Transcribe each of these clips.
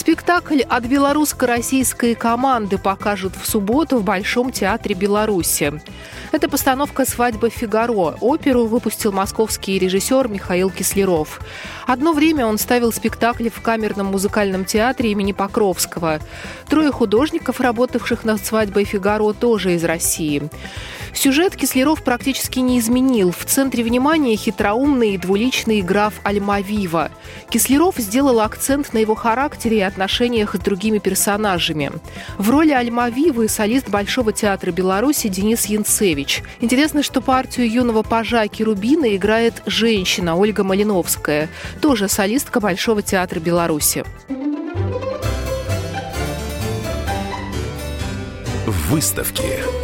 Спектакль от белорусско-российской команды покажут в субботу в Большом театре Беларуси. Это постановка «Свадьба Фигаро». Оперу выпустил московский режиссер Михаил Кислеров. Одно время он ставил спектакли в камерном музыкальном театре имени Покровского. Трое художников, работавших над «Свадьбой Фигаро», тоже из России. Сюжет Кислеров практически не изменил. В центре внимания хитроумный и двуличный граф Альмавива. Кислеров сделал акцент на его характере и отношениях с другими персонажами. В роли Альмавивы солист Большого театра Беларуси Денис Янцевич. Интересно, что партию юного пажа Керубина играет женщина Ольга Малиновская, тоже солистка Большого театра Беларуси. Выставки.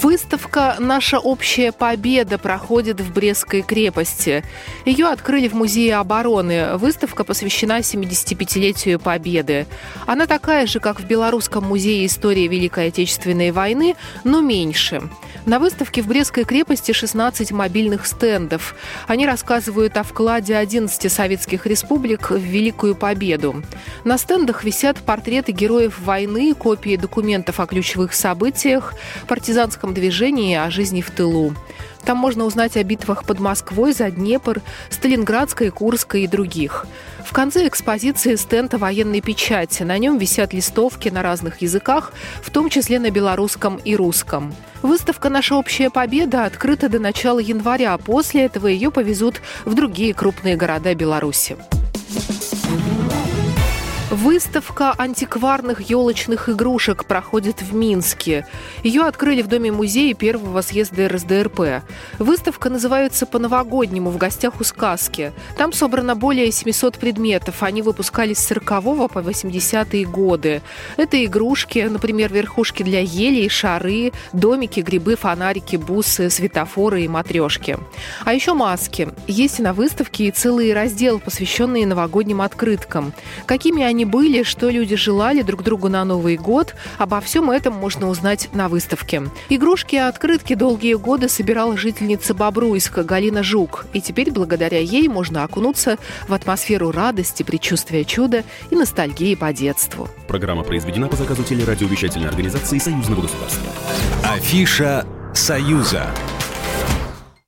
Выставка «Наша общая победа» проходит в Брестской крепости. Ее открыли в Музее обороны. Выставка посвящена 75-летию Победы. Она такая же, как в Белорусском музее истории Великой Отечественной войны, но меньше. На выставке в Брестской крепости 16 мобильных стендов. Они рассказывают о вкладе 11 советских республик в Великую Победу. На стендах висят портреты героев войны, копии документов о ключевых событиях, партизанском движении о жизни в тылу. Там можно узнать о битвах под Москвой, за Днепр, Сталинградской, Курской и других. В конце экспозиции стенд о военной печати. На нем висят листовки на разных языках, в том числе на белорусском и русском. Выставка «Наша общая победа» открыта до начала января, а после этого ее повезут в другие крупные города Беларуси. Выставка антикварных елочных игрушек проходит в Минске. Ее открыли в Доме-музее первого съезда РСДРП. Выставка называется «По-новогоднему. В гостях у сказки». Там собрано более 700 предметов. Они выпускались с 40 по 80-е годы. Это игрушки, например, верхушки для елей, шары, домики, грибы, фонарики, бусы, светофоры и матрешки. А еще маски. Есть на выставке и целый раздел, посвященный новогодним открыткам. Какими они были, что люди желали друг другу на Новый год. Обо всем этом можно узнать на выставке. Игрушки и открытки долгие годы собирала жительница Бобруйска Галина Жук. И теперь благодаря ей можно окунуться в атмосферу радости, предчувствия чуда и ностальгии по детству. Программа произведена по заказу телерадиовещательной организации Союзного государства. Афиша «Союза».